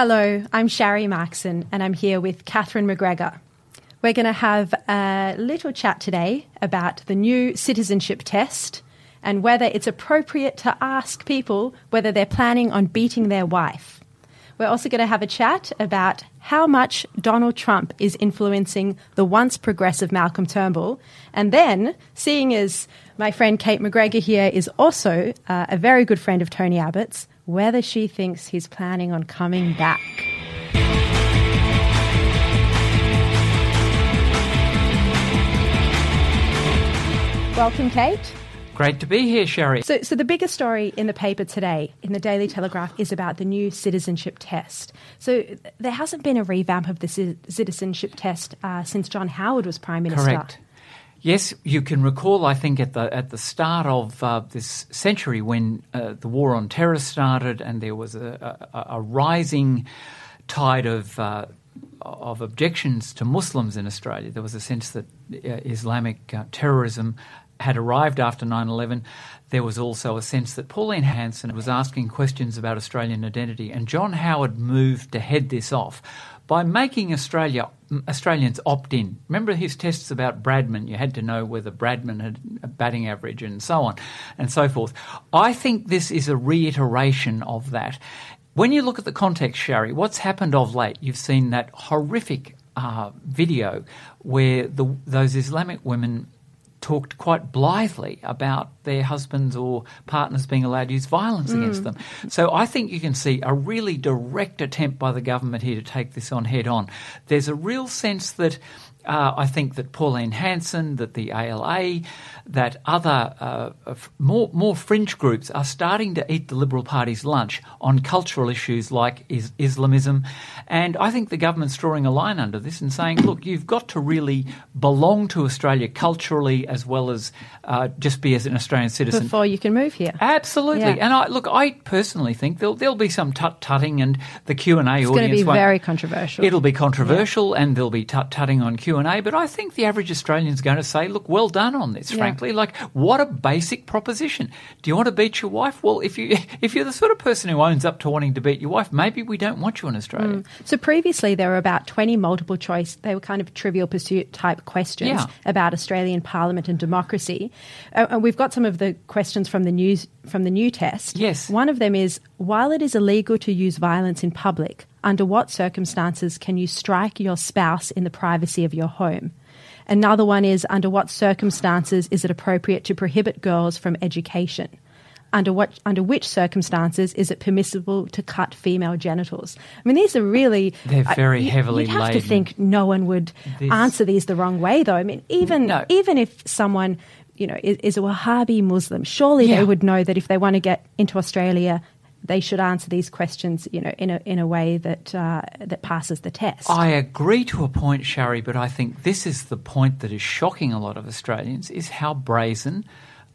Hello, I'm Sharri Markson, and I'm here with Catherine McGregor. We're going to have a little chat today about the new citizenship test and whether it's appropriate to ask people whether they're planning on beating their wife. We're also going to have a chat about how much Donald Trump is influencing the once progressive Malcolm Turnbull. And then, seeing as my friend Cate McGregor here is also uh, a very good friend of Tony Abbott's, whether she thinks he's planning on coming back. Welcome, Cate. Great to be here, Sharri. So, so the biggest story in the paper today, in the Daily Telegraph, is about the new citizenship test. So there hasn't been a revamp of the citizenship test uh, since John Howard was prime minister. Correct. Yes, you can recall. I think at the at the start of uh, this century, when uh, the war on terror started, and there was a, a, a rising tide of uh, of objections to Muslims in Australia. There was a sense that uh, Islamic uh, terrorism had arrived after 9 11, there was also a sense that Pauline Hanson was asking questions about Australian identity, and John Howard moved to head this off by making Australia Australians opt in. Remember his tests about Bradman? You had to know whether Bradman had a batting average and so on and so forth. I think this is a reiteration of that. When you look at the context, Sharri, what's happened of late? You've seen that horrific uh, video where the, those Islamic women talked quite blithely about their husbands or partners being allowed to use violence mm. against them. So I think you can see a really direct attempt by the government here to take this on head on. There's a real sense that uh, I think that Pauline Hanson, that the ALA, that other uh, more more fringe groups are starting to eat the Liberal Party's lunch on cultural issues like is- Islamism, and I think the government's drawing a line under this and saying, look, you've got to really belong to Australia culturally as well as uh, just be as an Australian citizen before you can move here. Absolutely, yeah. and I look, I personally think there'll there'll be some tut tutting, and the Q and A audience. It's going to be very controversial. It'll be controversial, yeah. and there'll be tut tutting on Q and A. But I think the average Australian is going to say, look, well done on this. Yeah. Frankly, like what a basic proposition. Do you want to beat your wife? Well, if you if you're the sort of person who owns up to wanting to beat your wife, maybe we don't want you in Australia. Mm. So previously there were about twenty multiple choice. They were kind of trivial pursuit type questions yeah. about Australian Parliament and democracy. Uh, and we've got some of the questions from the news from the new test. Yes. One of them is while it is illegal to use violence in public, under what circumstances can you strike your spouse in the privacy of your home? Another one is under what circumstances is it appropriate to prohibit girls from education? Under what under which circumstances is it permissible to cut female genitals? I mean, these are really they're very uh, heavily. You'd have laden. to think no one would this... answer these the wrong way, though. I mean, even no. even if someone you know is, is a Wahhabi Muslim, surely yeah. they would know that if they want to get into Australia they should answer these questions, you know, in a in a way that uh, that passes the test. I agree to a point, Sharri, but I think this is the point that is shocking a lot of Australians: is how brazen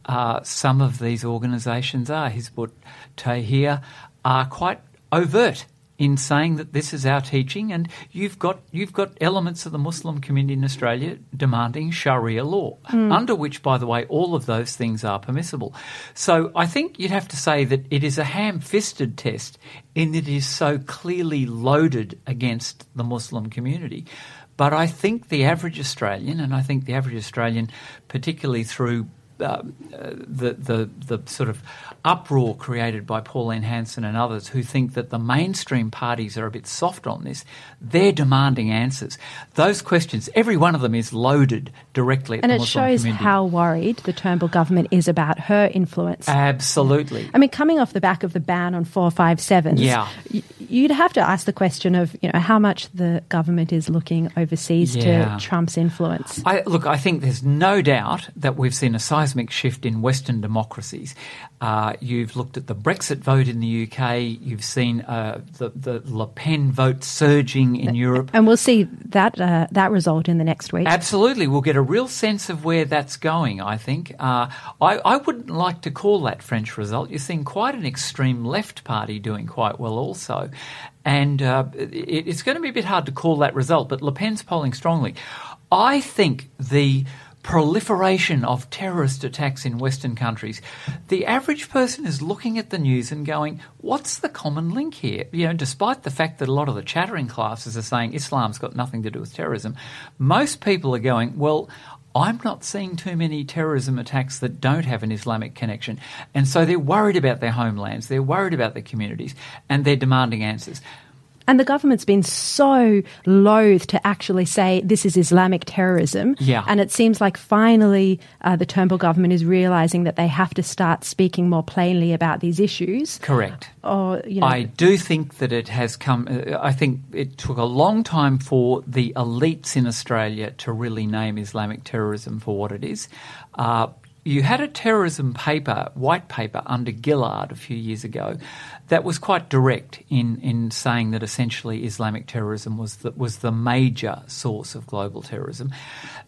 uh, some of these organisations are. Hizb ut-Tahrir are quite overt in saying that this is our teaching, and you've got you've got elements of the Muslim community in Australia demanding Sharia law, mm. under which, by the way, all of those things are permissible. So I think you'd have to say that it is a ham-fisted test in that it is so clearly loaded against the Muslim community. But I think the average Australian, and I think the average Australian, particularly through uh, the, the the sort of uproar created by Pauline Hanson and others who think that the mainstream parties are a bit soft on this, they're demanding answers. Those questions, every one of them is loaded directly and it shows community. how worried the Turnbull government is about her influence. Absolutely. I mean, coming off the back of the ban on 457s, yeah. You'd have to ask the question of, you know, how much the government is looking overseas yeah. to Trump's influence. I, look, I think there's no doubt that we've seen a seismic shift in Western democracies. Uh, you've looked at the Brexit vote in the UK. You've seen uh, the, the Le Pen vote surging in Europe, and we'll see that uh, that result in the next week. Absolutely, we'll get a real sense of where that's going. I think uh, I, I wouldn't like to call that French result. You're seeing quite an extreme left party doing quite well, also, and uh, it, it's going to be a bit hard to call that result. But Le Pen's polling strongly. I think the proliferation of terrorist attacks in Western countries, the average person is looking at the news and going, what's the common link here? You know, despite the fact that a lot of the chattering classes are saying Islam's got nothing to do with terrorism, most people are going, well, I'm not seeing too many terrorism attacks that don't have an Islamic connection. And so they're worried about their homelands, they're worried about their communities, and they're demanding answers. And the government's been so loath to actually say this is Islamic terrorism. Yeah. And it seems like finally uh, the Turnbull government is realizing that they have to start speaking more plainly about these issues. Correct. Or, you know, I do think that it has come. Uh, I think it took a long time for the elites in Australia to really name Islamic terrorism for what it is. Uh, you had a terrorism paper, white paper, under Gillard a few years ago that was quite direct in, in saying that essentially Islamic terrorism was the, was the major source of global terrorism.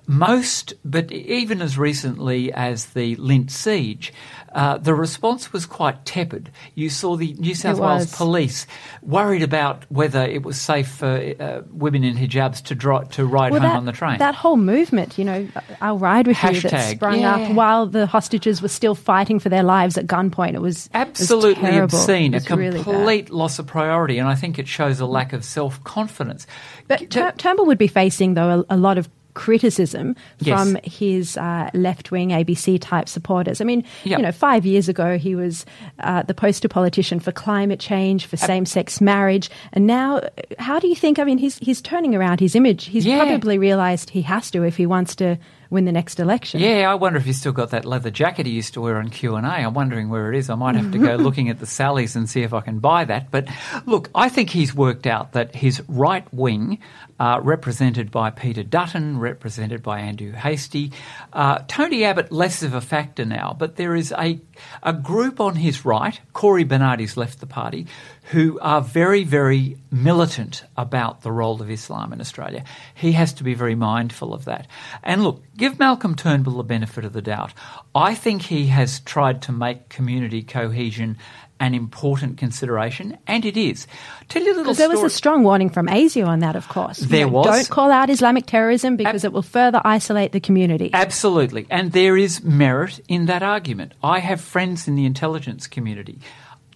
Most, but even as recently as the Lindt siege, uh, the response was quite tepid. You saw the New South Wales police worried about whether it was safe for uh, women in hijabs to, dro- to ride well, home that, on the train. That whole movement, you know, I'll ride with you, that Hashtag, sprung yeah. up while the hostages were still fighting for their lives at gunpoint. It was absolutely it was obscene, It a was really complete loss of priority, and I think it shows a lack of self confidence. But Tur- Turnbull would be facing, though, a, a lot of criticism Yes. from his uh, left wing ABC type supporters. I mean, Yeah. you know, five years ago he was uh, the poster politician for climate change, for same sex marriage, and now, how do you think? I mean, he's he's turning around his image. He's Yeah. probably realised he has to if he wants to win the next election. Yeah, I wonder if he's still got that leather jacket he used to wear on Q and A. I'm wondering where it is. I might have to go looking at the Sallies and see if I can buy that. But look, I think he's worked out that his right wing, uh, represented by Peter Dutton, represented by Andrew Hastie, uh, Tony Abbott less of a factor now, but there is a a group on his right. Cory Bernardi's left the party, who are very, very militant about the role of Islam in Australia. He has to be very mindful of that. And look, give Malcolm Turnbull the benefit of the doubt. I think he has tried to make community cohesion an important consideration, and it is. Tell you a little there was a strong warning from ASIO on that, of course. You There know, was. Don't call out Islamic terrorism because it will further isolate the community. Absolutely. And there is merit in that argument. I have friends in the intelligence community.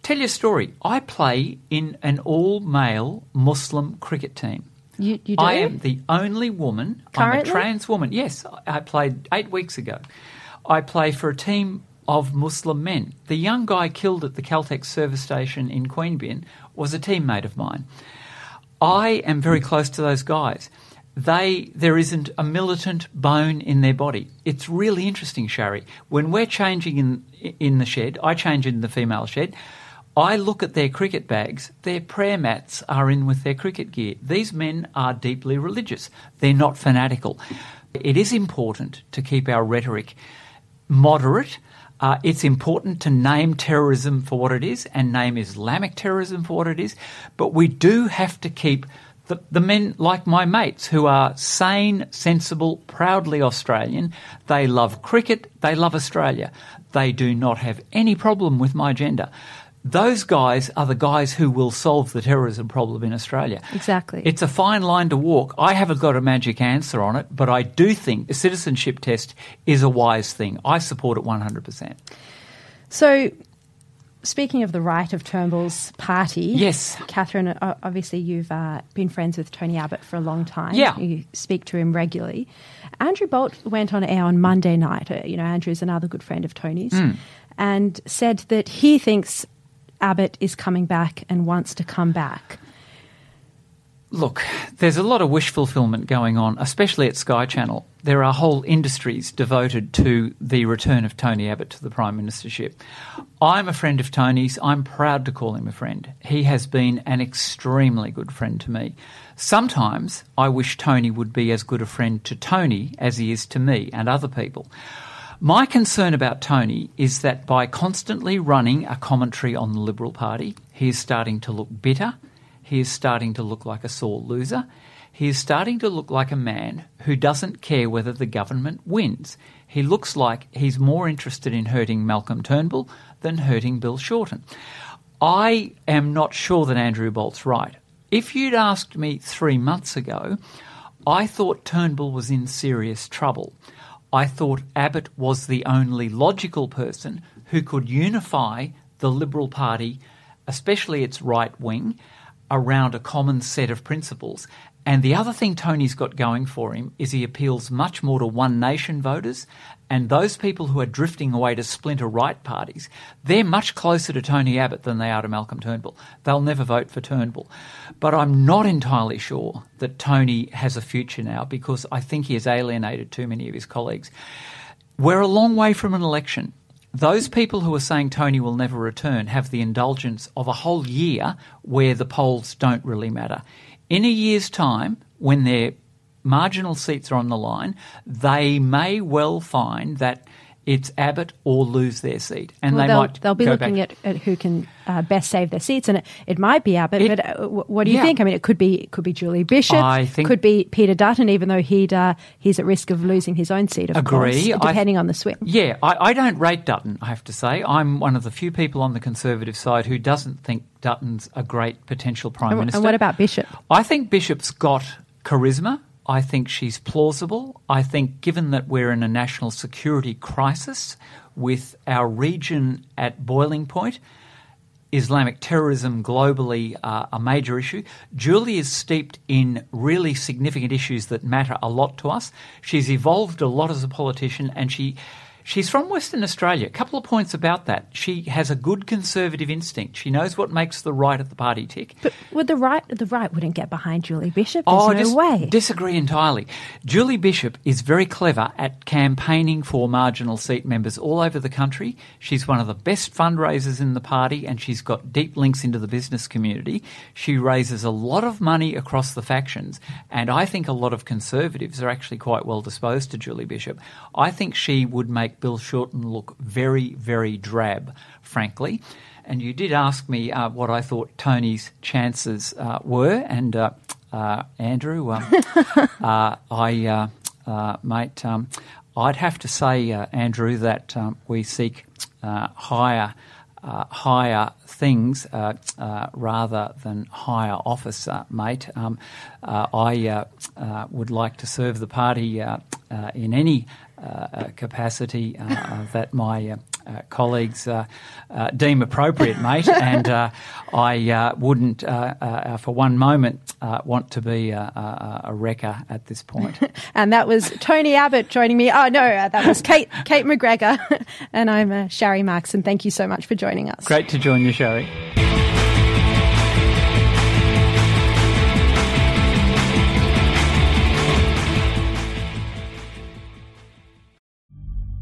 Tell you a story. I play in an all male Muslim cricket team. You, you do? I am the only woman. Currently? I'm a trans woman. Yes, I played eight weeks ago. I play for a team of Muslim men. The young guy killed at the Caltex service station in Queanbeyan was a teammate of mine. I am very close to those guys. They there isn't a militant bone in their body. It's really interesting, Sharri. When we're changing in in the shed, I change in the female shed. I look at their cricket bags. Their prayer mats are in with their cricket gear. These men are deeply religious. They're not fanatical. It is important to keep our rhetoric moderate. Uh, it's important to name terrorism for what it is and name Islamic terrorism for what it is, but we do have to keep the, the men like my mates who are sane, sensible, proudly Australian. They love cricket, they love Australia. They do not have any problem with my gender. Those guys are the guys who will solve the terrorism problem in Australia. Exactly. It's a fine line to walk. I haven't got a magic answer on it, but I do think a citizenship test is a wise thing. I support it 100%. So, speaking of the right of Turnbull's party, Yes. Catherine, obviously you've uh, been friends with Tony Abbott for a long time. Yeah. you speak to him regularly. Andrew Bolt went on air on Monday night. Uh, you know, Andrew's another good friend of Tony's, Hmm. and said that he thinks Abbott is coming back and wants to come back. Look, there's a lot of wish fulfillment going on, especially at Sky Channel. There are whole industries devoted to the return of Tony Abbott to the Prime Ministership. I'm a friend of Tony's. I'm proud to call him a friend. He has been an extremely good friend to me. Sometimes I wish Tony would be as good a friend to Tony as he is to me and other people. My concern about Tony is that by constantly running a commentary on the Liberal Party, he is starting to look bitter. He is starting to look like a sore loser. He is starting to look like a man who doesn't care whether the government wins. He looks like he's more interested in hurting Malcolm Turnbull than hurting Bill Shorten. I am not sure that Andrew Bolt's right. If you'd asked me three months ago, I thought Turnbull was in serious trouble. I thought Abbott was the only logical person who could unify the Liberal Party, especially its right wing, around a common set of principles. And the other thing Tony's got going for him is he appeals much more to One Nation voters and those people who are drifting away to splinter right parties. They're much closer to Tony Abbott than they are to Malcolm Turnbull. They'll never vote for Turnbull. But I'm not entirely sure that Tony has a future now because I think he has alienated too many of his colleagues. We're a long way from an election. Those people who are saying Tony will never return have the indulgence of a whole year where the polls don't really matter. In a year's time, when their marginal seats are on the line, they may well find that it's Abbott or lose their seat, and well, they they'll, might they'll be looking back. at, at who can uh, best save their seats, and it, it might be Abbott. It, but uh, what do you yeah. think? I mean, it could be it could be Julie Bishop. I think- could be Peter Dutton, even though he'd uh, he's at risk of losing his own seat. Of Agree. course, I- depending on the swing. Yeah, I, I don't rate Dutton, I have to say. I'm one of the few people on the Conservative side who doesn't think Dutton's a great potential Prime And, Minister. and what about Bishop? I think Bishop's got charisma. I think she's plausible. I think, given that we're in a national security crisis with our region at boiling point, Islamic terrorism globally uh, a major issue. Julie is steeped in really significant issues that matter a lot to us. She's evolved a lot as a politician, and she. She's from Western Australia. A couple of points about that. She has a good conservative instinct. She knows what makes the right of the party tick. But would the right the right wouldn't get behind Julie Bishop? There's Oh, no dis- way. disagree entirely. Julie Bishop is very clever at campaigning for marginal seat members all over the country. She's one of the best fundraisers in the party and she's got deep links into the business community. She raises a lot of money across the factions and I think a lot of conservatives are actually quite well disposed to Julie Bishop. I think she would make Bill Shorten look very, very drab, frankly. And you did ask me uh, what I thought Tony's chances uh, were, and uh, uh, Andrew, um, uh, I, uh, uh, mate, um, I'd have to say, uh, Andrew, that um, we seek uh, higher. Uh, higher things uh, uh, rather than higher office, mate. Um, uh, I uh, uh, would like to serve the party uh, uh, in any capacity uh, uh, that my uh, uh, colleagues uh, uh, deem appropriate, mate. And uh, I uh, wouldn't, uh, uh, for one moment, uh, want to be a, a, wrecker at this point. and that was Tony Abbott joining me. Oh no, uh, that was Cate Cate McGregor, and I'm uh, Sharri Marks. And thank you so much for joining us. Great to join you, Sharri.